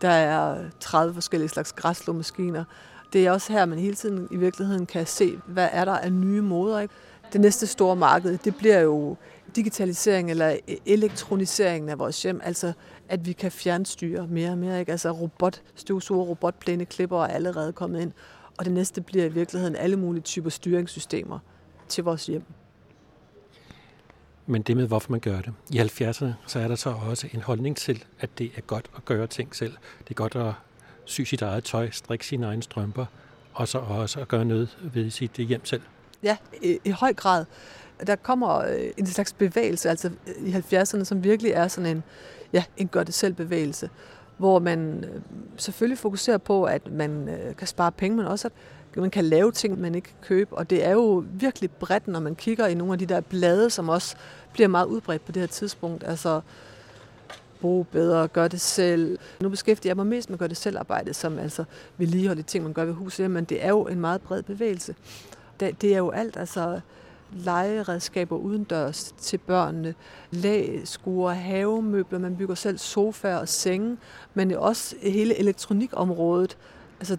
Der er 30 forskellige slags græslåmaskiner. Det er også her, man hele tiden i virkeligheden kan se, hvad er der af nye måder. Ikke? Det næste store marked, det bliver jo digitalisering eller e- elektroniseringen af vores hjem, altså at vi kan fjernstyre mere og mere. Ikke? Altså robotstøvsuger, robotplæneklipper er allerede kommet ind, og det næste bliver i virkeligheden alle mulige typer styringssystemer til vores hjem. Men det med, hvorfor man gør det. I 70'erne, så er der så også en holdning til, at det er godt at gøre ting selv. Det er godt at sy sit eget tøj, strikke sine egne strømper, og så også at gøre noget ved sit øh, hjem selv. Ja, i, i høj grad. Der kommer øh, en slags bevægelse, altså øh, i 70'erne, som virkelig er sådan en, ja, en gør-det-selv-bevægelse, hvor man selvfølgelig fokuserer på, at man kan spare penge, men også at man kan lave ting, man ikke kan købe. Og det er jo virkelig bredt, når man kigger i nogle af de der blade, som også bliver meget udbredt på det her tidspunkt. Altså bruge bedre, gør det selv. Nu beskæftiger jeg mig mest med gør det selv arbejde, som altså vedligeholde de ting, man gør ved huset, men det er jo en meget bred bevægelse. Det, det er jo alt, altså legeredskaber udendørs til børnene, læskure, havemøbler, man bygger selv sofaer og senge, men også hele elektronikområdet. Altså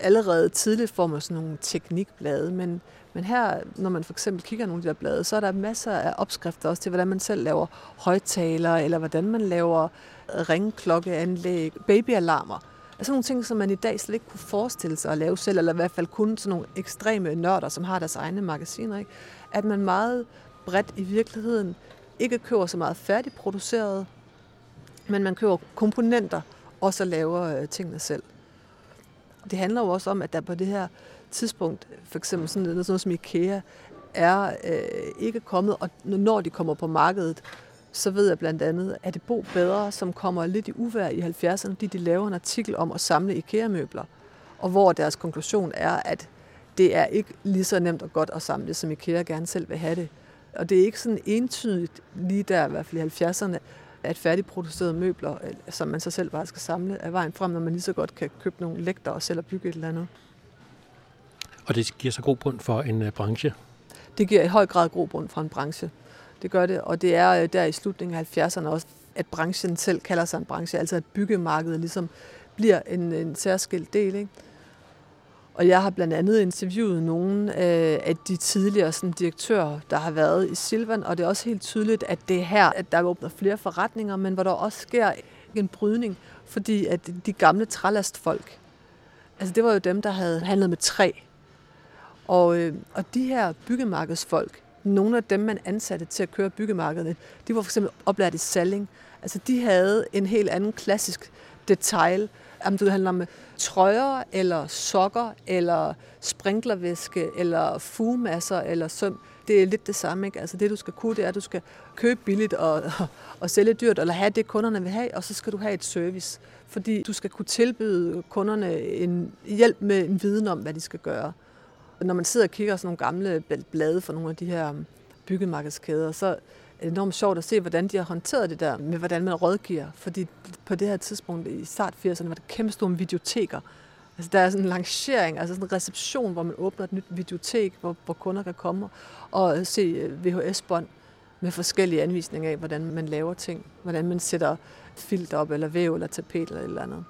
allerede tidligt får man sådan nogle teknikblade, men, men her, når man for eksempel kigger nogle af de der blade, så er der masser af opskrifter også til, hvordan man selv laver højtalere, eller hvordan man laver ringklokkeanlæg, babyalarmer. Altså nogle ting, som man i dag slet ikke kunne forestille sig at lave selv, eller i hvert fald kun sådan nogle ekstreme nørder, som har deres egne magasiner. Ikke? At man meget bredt i virkeligheden ikke køber så meget færdigproduceret, men man køber komponenter, og så laver øh, tingene selv. Det handler jo også om, at der på det her tidspunkt, for eksempel sådan noget, sådan noget som IKEA, er øh, ikke kommet, og når de kommer på markedet, så ved jeg blandt andet, at det Bo Bedre, som kommer lidt i uvær i 70'erne, fordi de laver en artikel om at samle IKEA-møbler, og hvor deres konklusion er, at det er ikke lige så nemt og godt at samle, som IKEA gerne selv vil have det. Og det er ikke sådan entydigt lige der, i hvert fald i 70'erne, at færdigproducerede møbler, øh, som man så selv bare skal samle, er vejen frem, når man lige så godt kan købe nogle lægter og selv bygge et eller andet. Og det giver så god bund for en uh, branche? Det giver i høj grad god bund for en branche. Det gør det, og det er uh, der i slutningen af 70'erne også, at branchen selv kalder sig en branche, altså at byggemarkedet ligesom bliver en, en særskilt del. Ikke? Og jeg har blandt andet interviewet nogle øh, af de tidligere sådan, direktører, der har været i Silvan, og det er også helt tydeligt, at det er her, at der åbner flere forretninger, men hvor der også sker en brydning, fordi at de gamle trælastfolk, altså det var jo dem, der havde handlet med træ. Og, øh, og de her byggemarkedsfolk, nogle af dem, man ansatte til at køre byggemarkederne, de var for eksempel oplært i salling. Altså de havde en helt anden klassisk detail, om det handler om øh, trøjer, eller sokker, eller sprinklervæske, eller fugemasser, eller søm. det er lidt det samme. Ikke? Altså det, du skal kunne, det er, at du skal købe billigt og, og, og sælge dyrt, eller have det, kunderne vil have, og så skal du have et service. Fordi du skal kunne tilbyde kunderne en hjælp med en viden om, hvad de skal gøre. Når man sidder og kigger sådan nogle gamle blade for nogle af de her byggemarkedskæder, så enormt sjovt at se, hvordan de har håndteret det der med, hvordan man rådgiver. Fordi på det her tidspunkt i start 80'erne var det kæmpe store videoteker. Altså der er sådan en lancering, altså sådan en reception, hvor man åbner et nyt videotek, hvor, hvor kunder kan komme og se øh, VHS-bånd med forskellige anvisninger af, hvordan man laver ting. Hvordan man sætter filter op, eller væv, eller tapet, eller et eller andet.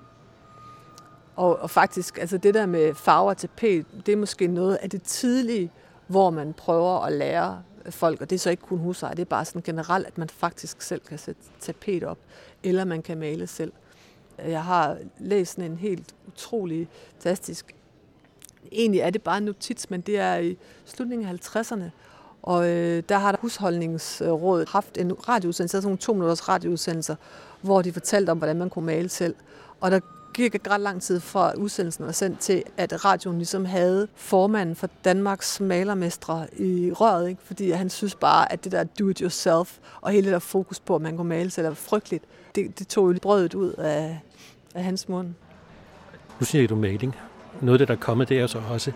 Og, og faktisk, altså det der med farver og tapet, det er måske noget af det tidlige, hvor man prøver at lære folk, og det er så ikke kun husejere, det er bare sådan generelt, at man faktisk selv kan sætte tapet op, eller man kan male selv. Jeg har læst sådan en helt utrolig fantastisk, egentlig er det bare en notits, men det er i slutningen af 50'erne, og øh, der har der husholdningsrådet haft en radioudsendelse, sådan nogle to minutters radioudsendelser, hvor de fortalte om, hvordan man kunne male selv. Og der gik ikke ret lang tid fra udsendelsen var sendt til, at radioen ligesom havde formanden for Danmarks malermestre i røret, ikke? fordi han synes bare, at det der do-it-yourself og hele det der fokus på, at man kunne male selv, er frygteligt. Det, det tog jo brødet ud af, af hans mund. Nu siger du maling. Noget af det, der er kommet, det er jo så også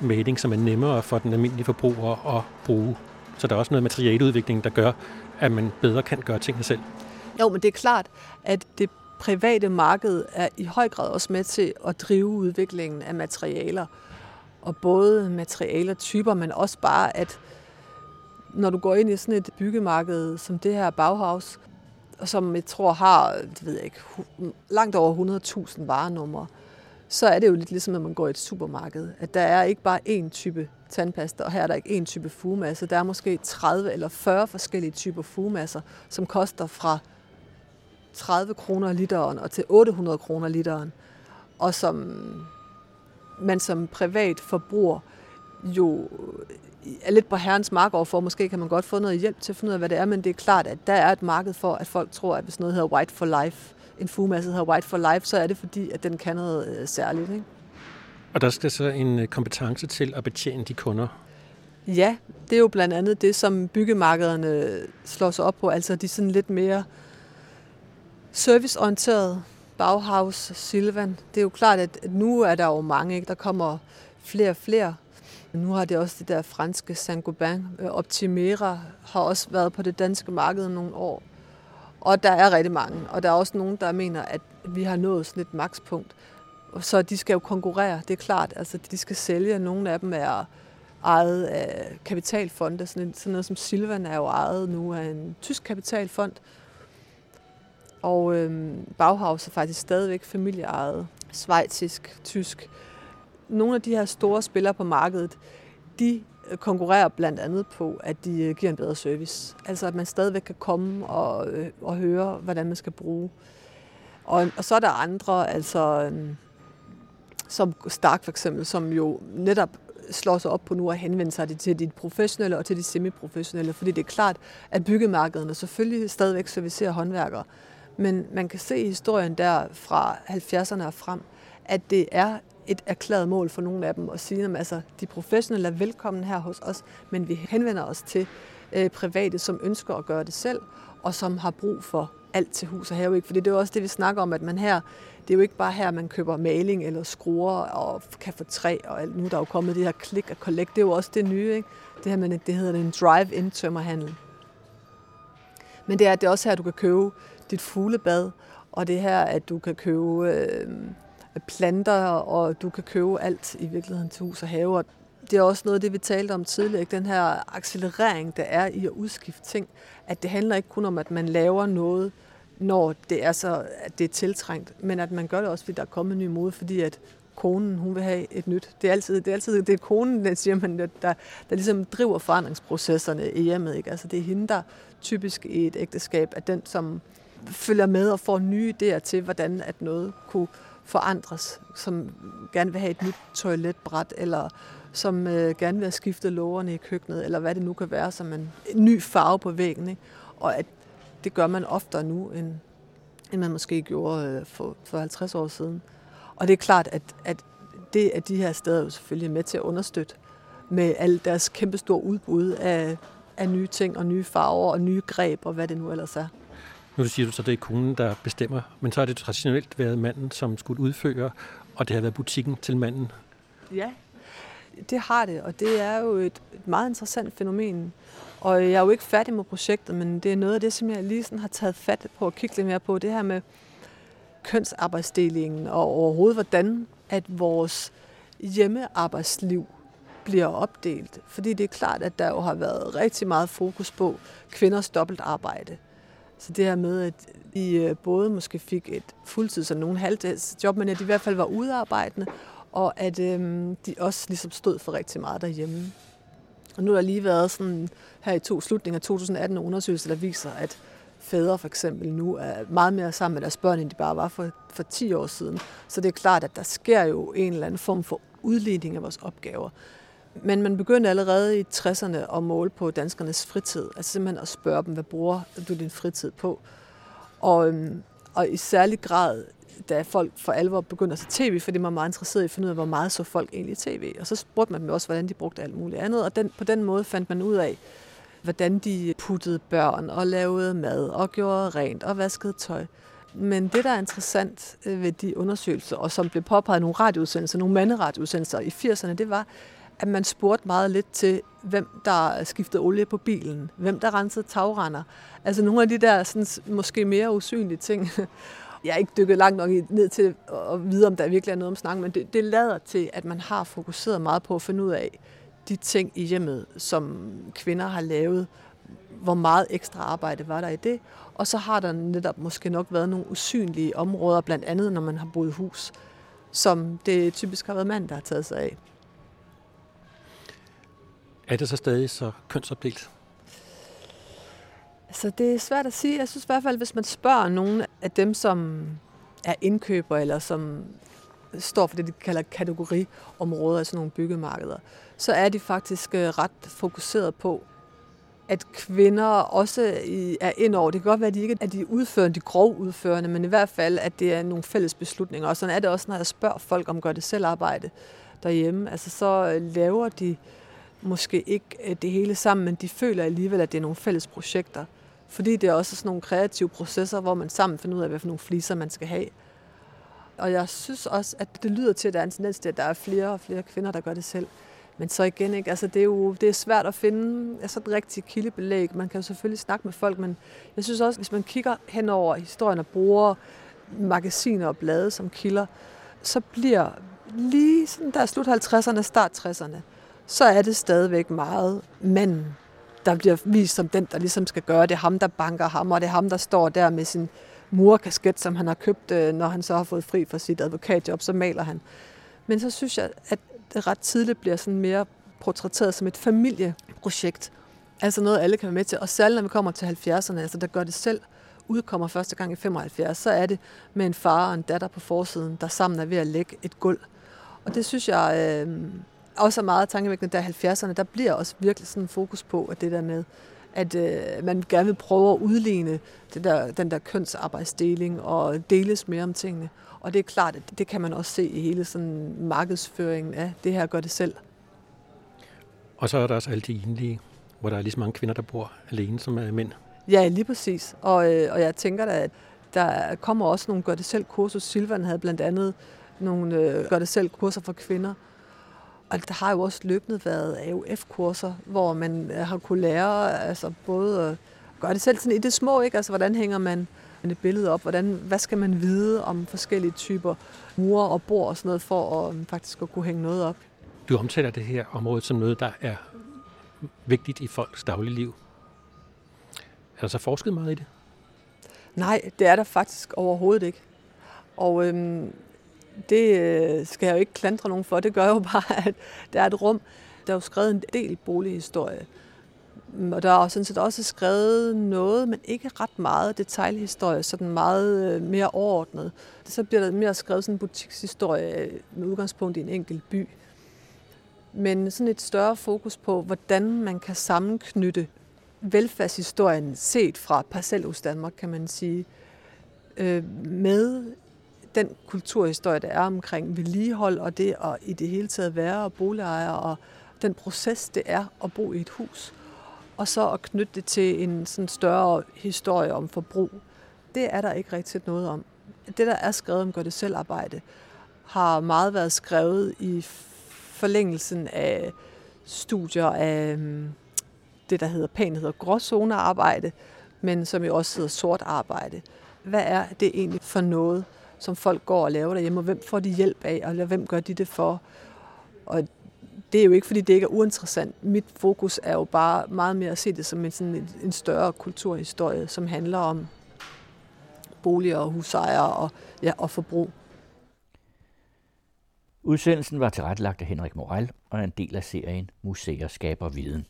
maling, som er nemmere for den almindelige forbruger at bruge. Så der er også noget materialeudvikling, der gør, at man bedre kan gøre tingene selv. Jo, men det er klart, at det private marked er i høj grad også med til at drive udviklingen af materialer. Og både materialer typer, men også bare, at når du går ind i sådan et byggemarked som det her Bauhaus, som jeg tror har, det ved jeg ikke, langt over 100.000 varenumre, så er det jo lidt ligesom, at man går i et supermarked. At der er ikke bare én type tandpasta, og her er der ikke én type fugemasse. Der er måske 30 eller 40 forskellige typer fugemasser, som koster fra 30 kroner literen og til 800 kroner literen, og som man som privat forbruger jo er lidt på herrens mark overfor. Måske kan man godt få noget hjælp til at finde ud af, hvad det er, men det er klart, at der er et marked for, at folk tror, at hvis noget hedder White for Life, en fugemasse hedder White for Life, så er det fordi, at den kan noget øh, særligt. Ikke? Og der skal så en øh, kompetence til at betjene de kunder? Ja, det er jo blandt andet det, som byggemarkederne slår sig op på. Altså de sådan lidt mere serviceorienteret. Bauhaus, Silvan. Det er jo klart, at nu er der jo mange, ikke? der kommer flere og flere. Nu har det også det der franske Saint-Gobain. Øh, Optimera har også været på det danske marked nogle år. Og der er rigtig mange. Og der er også nogen, der mener, at vi har nået sådan et makspunkt. Så de skal jo konkurrere, det er klart. Altså, de skal sælge. Nogle af dem er ejet af kapitalfonde. Sådan noget som Silvan er jo ejet nu af en tysk kapitalfond. Og øhm, Bauhaus er faktisk stadigvæk familieejet, svejtisk, tysk. Nogle af de her store spillere på markedet, de øh, konkurrerer blandt andet på, at de øh, giver en bedre service. Altså at man stadigvæk kan komme og, øh, og høre, hvordan man skal bruge. Og, og så er der andre, altså øh, som Stark for eksempel, som jo netop slår sig op på nu at henvende sig til de professionelle og til de semiprofessionelle, fordi det er klart, at byggemarkederne selvfølgelig stadigvæk servicerer håndværkere, men man kan se i historien der fra 70'erne og frem, at det er et erklæret mål for nogle af dem at sige, at altså, de professionelle er velkommen her hos os, men vi henvender os til øh, private, som ønsker at gøre det selv, og som har brug for alt til hus og have. Ikke? Fordi det er jo også det, vi snakker om, at man her, det er jo ikke bare her, man køber maling eller skruer og kan få træ, og alt. nu er der jo kommet det her klik og collect, det er jo også det nye. Ikke? Det her, man, det hedder en drive-in tømmerhandel. Men det er, det er også her, du kan købe dit fuglebad, og det her, at du kan købe øh, planter, og du kan købe alt i virkeligheden til hus og have. Og det er også noget af det, vi talte om tidligere, ikke? den her accelerering, der er i at udskifte ting. At det handler ikke kun om, at man laver noget, når det er så, at det er tiltrængt, men at man gør det også, fordi der er kommet en ny mode, fordi at konen, hun vil have et nyt. Det er altid, det er altid det er konen, der, siger man, der, der, der ligesom driver forandringsprocesserne i hjemmet. Ikke? Altså det er hende, der typisk i et ægteskab at den, som følger med og får nye idéer til, hvordan at noget kunne forandres, som gerne vil have et nyt toiletbræt, eller som øh, gerne vil have skiftet lågerne i køkkenet, eller hvad det nu kan være, som en, en ny farve på væggen. Ikke? Og at det gør man oftere nu, end, end man måske gjorde øh, for, for 50 år siden. Og det er klart, at, at det er de her steder jo selvfølgelig med til at understøtte med alt deres kæmpestore udbud af, af nye ting og nye farver og nye greb og hvad det nu ellers er. Nu siger du så, at det er konen, der bestemmer, men så har det traditionelt været manden, som skulle udføre, og det har været butikken til manden. Ja, det har det, og det er jo et, et meget interessant fænomen. Og jeg er jo ikke færdig med projektet, men det er noget af det, som jeg lige sådan har taget fat på at kigge lidt mere på. Det her med kønsarbejdsdelingen og overhovedet, hvordan at vores hjemmearbejdsliv bliver opdelt. Fordi det er klart, at der jo har været rigtig meget fokus på kvinders dobbeltarbejde. Så det her med, at de øh, både måske fik et fuldtids- og nogle halvdagsjob, men at de i hvert fald var udarbejdende, og at øhm, de også ligesom stod for rigtig meget derhjemme. Og nu har der lige været sådan her i to slutninger af 2018 en undersøgelse, der viser, at fædre for eksempel nu er meget mere sammen med deres børn, end de bare var for, for 10 år siden. Så det er klart, at der sker jo en eller anden form for udligning af vores opgaver. Men man begyndte allerede i 60'erne at måle på danskernes fritid. Altså simpelthen at spørge dem, hvad bruger du din fritid på? Og, øhm, og i særlig grad, da folk for alvor begyndte at se tv, fordi man var meget interesseret i at finde ud af, hvor meget så folk egentlig tv. Og så spurgte man dem også, hvordan de brugte alt muligt andet. Og den, på den måde fandt man ud af, hvordan de puttede børn og lavede mad og gjorde rent og vaskede tøj. Men det, der er interessant øh, ved de undersøgelser, og som blev påpeget i nogle radioudsendelser, nogle manderadioudsendelser i 80'erne, det var, at man spurgte meget lidt til, hvem der skiftede olie på bilen, hvem der rensede tagrender. Altså nogle af de der sådan, måske mere usynlige ting. Jeg er ikke dykket langt nok ned til at vide, om der virkelig er noget om snakken, men det, det lader til, at man har fokuseret meget på at finde ud af de ting i hjemmet, som kvinder har lavet, hvor meget ekstra arbejde var der i det. Og så har der netop måske nok været nogle usynlige områder, blandt andet når man har boet i hus, som det typisk har været mand, der har taget sig af. Er det så stadig så kønsopdelt? Altså, det er svært at sige. Jeg synes i hvert fald, hvis man spørger nogen af dem, som er indkøber, eller som står for det, de kalder kategoriområder, altså nogle byggemarkeder, så er de faktisk øh, ret fokuseret på, at kvinder også er ind over. Det kan godt være, at de ikke er de udførende, de grove udførende, men i hvert fald, at det er nogle fælles beslutninger. Og sådan er det også, når jeg spørger folk om gør det selv arbejde derhjemme. Altså så øh, laver de måske ikke øh, det hele sammen, men de føler alligevel, at det er nogle fælles projekter. Fordi det er også sådan nogle kreative processer, hvor man sammen finder ud af, hvad for nogle fliser man skal have. Og jeg synes også, at det lyder til, at der er en tendens til, at der er flere og flere kvinder, der gør det selv. Men så igen, ikke? Altså, det er jo det er svært at finde altså, et rigtigt kildebelæg. Man kan jo selvfølgelig snakke med folk, men jeg synes også, hvis man kigger hen over historien og bruger magasiner og blade som kilder, så bliver lige sådan der slut 50'erne, start 60'erne, så er det stadigvæk meget manden, der bliver vist som den, der ligesom skal gøre det. Ham, der banker ham, og det er ham, der står der med sin murkasket, som han har købt, øh, når han så har fået fri fra sit advokatjob, så maler han. Men så synes jeg, at det ret tidligt bliver sådan mere portrætteret som et familieprojekt. Altså noget, alle kan være med til. Og særligt når vi kommer til 70'erne, altså der gør det selv, udkommer første gang i 75, så er det med en far og en datter på forsiden, der sammen er ved at lægge et gulv. Og det synes jeg øh, også er meget tankevækkende, der 70'erne, der bliver også virkelig sådan fokus på, at det der med, at øh, man gerne vil prøve at udligne det der, den der kønsarbejdsdeling og deles mere om tingene. Og det er klart, at det kan man også se i hele sådan markedsføringen af det her gør det selv. Og så er der også alle de enlige, hvor der er lige så mange kvinder, der bor alene, som er mænd. Ja, lige præcis. Og, øh, og jeg tænker da, at der kommer også nogle gør det selv kurser. Silvan havde blandt andet nogle øh, gør det selv kurser for kvinder. Og der har jo også løbende været AUF-kurser, hvor man øh, har kunne lære altså både at gøre det selv sådan i det små, ikke? Altså, hvordan hænger man et billede op? Hvordan, hvad skal man vide om forskellige typer mure og bord og sådan noget, for at um, faktisk at kunne hænge noget op? Du omtaler det her område som noget, der er vigtigt i folks dagligliv. Er der så forsket meget i det? Nej, det er der faktisk overhovedet ikke. Og øhm, det øh, skal jeg jo ikke klandre nogen for. Det gør jo bare, at der er et rum. Der er jo skrevet en del bolighistorie. Mm, og der er sådan set også skrevet noget, men ikke ret meget detaljhistorie, sådan meget øh, mere overordnet. Så bliver der mere skrevet sådan en butikshistorie øh, med udgangspunkt i en enkelt by. Men sådan et større fokus på, hvordan man kan sammenknytte velfærdshistorien set fra Parcelhus Danmark, kan man sige, med den kulturhistorie, der er omkring vedligehold og det at i det hele taget være og boligejer og den proces, det er at bo i et hus, og så at knytte det til en sådan større historie om forbrug. Det er der ikke rigtig noget om. Det, der er skrevet om gør det selv arbejde, har meget været skrevet i forlængelsen af studier af øhm, det, der hedder pænt hedder gråzonearbejde, men som jo også hedder sort arbejde. Hvad er det egentlig for noget, som folk går og laver derhjemme, og hvem får de hjælp af, og hvem gør de det for? Og det er jo ikke, fordi det ikke er uinteressant. Mit fokus er jo bare meget mere at se det som en, sådan en, større kulturhistorie, som handler om boliger og husejere og, ja, og forbrug. Udsendelsen var tilrettelagt af Henrik Moral og er en del af serien Museer skaber viden.